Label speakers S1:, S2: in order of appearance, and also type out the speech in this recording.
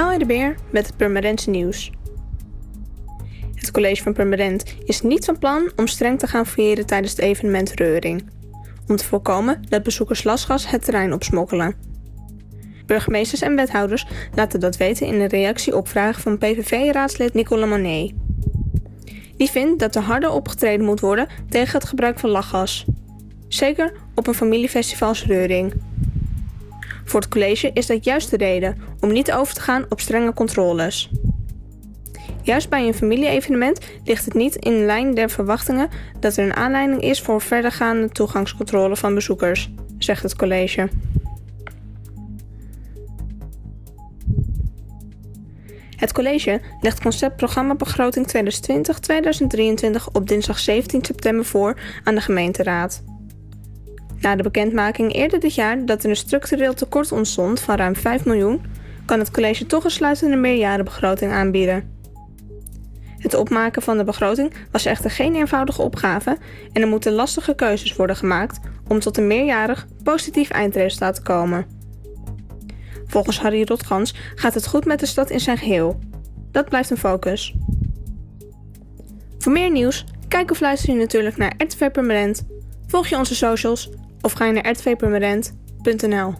S1: Aalje de Beer met het Purmerendse nieuws. Het college van Purmerend is niet van plan om streng te gaan fouilleren tijdens het evenement Reuring. Om te voorkomen dat bezoekers lasgas het terrein opsmokkelen. Burgemeesters en wethouders laten dat weten in een reactie op vragen van PVV-raadslid Nicola Monet. Die vindt dat er harder opgetreden moet worden tegen het gebruik van lachgas. Zeker op een familiefestival als Reuring. Voor het college is dat juist de reden om niet over te gaan op strenge controles. Juist bij een familie-evenement ligt het niet in lijn der verwachtingen dat er een aanleiding is voor verdergaande toegangscontrole van bezoekers, zegt het college. Het college legt concept programmabegroting 2020-2023 op dinsdag 17 september voor aan de gemeenteraad. Na de bekendmaking eerder dit jaar dat er een structureel tekort ontstond van ruim 5 miljoen, kan het college toch een sluitende meerjarenbegroting aanbieden. Het opmaken van de begroting was echter geen eenvoudige opgave en er moeten lastige keuzes worden gemaakt om tot een meerjarig positief eindresultaat te komen. Volgens Harry Rotgans gaat het goed met de stad in zijn geheel. Dat blijft een focus. Voor meer nieuws, kijk of luister je natuurlijk naar RTV Permanent, volg je onze socials of ga je naar rtvpermanent.nl.